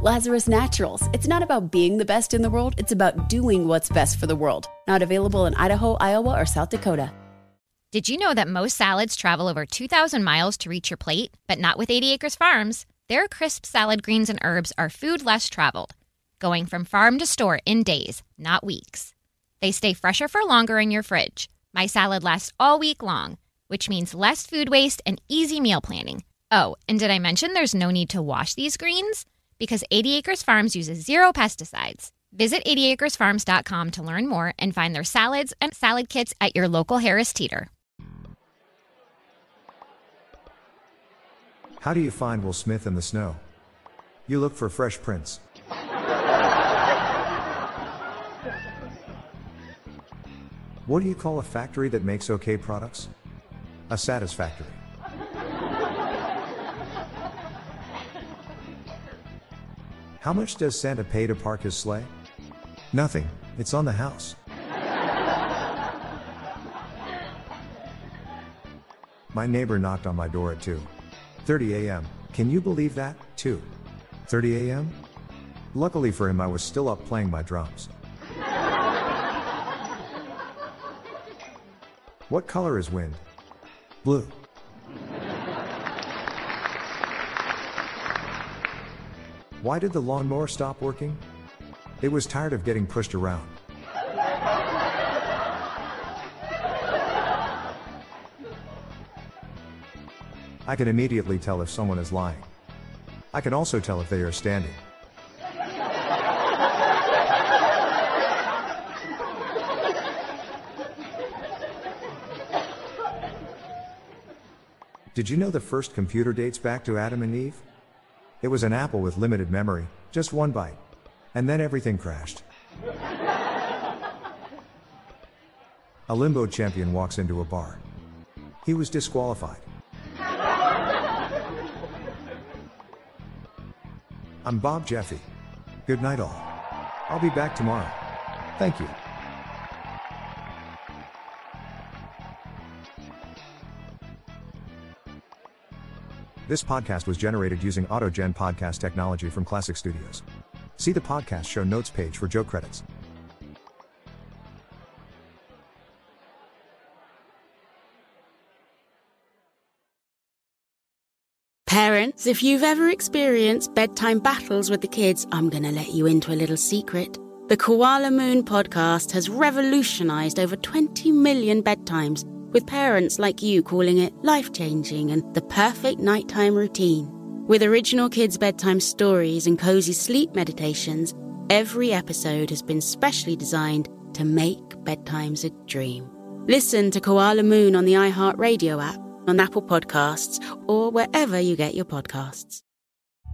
Lazarus Naturals. It's not about being the best in the world, it's about doing what's best for the world. Not available in Idaho, Iowa, or South Dakota. Did you know that most salads travel over 2,000 miles to reach your plate? But not with 80 Acres Farms. Their crisp salad greens and herbs are food less traveled, going from farm to store in days, not weeks. They stay fresher for longer in your fridge. My salad lasts all week long, which means less food waste and easy meal planning. Oh, and did I mention there's no need to wash these greens? Because 80 Acres Farms uses zero pesticides. Visit 80acresfarms.com to learn more and find their salads and salad kits at your local Harris Teeter. How do you find Will Smith in the snow? You look for fresh prints. What do you call a factory that makes okay products? A satisfactory. How much does Santa pay to park his sleigh? Nothing, it's on the house. My neighbor knocked on my door at 2:30 a.m. Can you believe that? 2:30 a.m. Luckily for him I was still up playing my drums. What color is wind? Blue. Why did the lawnmower stop working? It was tired of getting pushed around. I can immediately tell if someone is lying. I can also tell if they are standing. Did you know the first computer dates back to Adam and Eve? It was an apple with limited memory, just one bite. And then everything crashed. A limbo champion walks into a bar. He was disqualified. I'm Bob Jeffy. Good night, all. I'll be back tomorrow. Thank you. This podcast was generated using AutoGen podcast technology from Classic Studios. See the podcast show notes page for Joe credits. Parents, if you've ever experienced bedtime battles with the kids, I'm going to let you into a little secret. The Koala Moon podcast has revolutionized over 20 million bedtimes, with parents like you calling it life changing and the perfect nighttime routine. With original kids' bedtime stories and cozy sleep meditations, every episode has been specially designed to make bedtimes a dream. Listen to Koala Moon on the iHeartRadio app, on Apple Podcasts, or wherever you get your podcasts.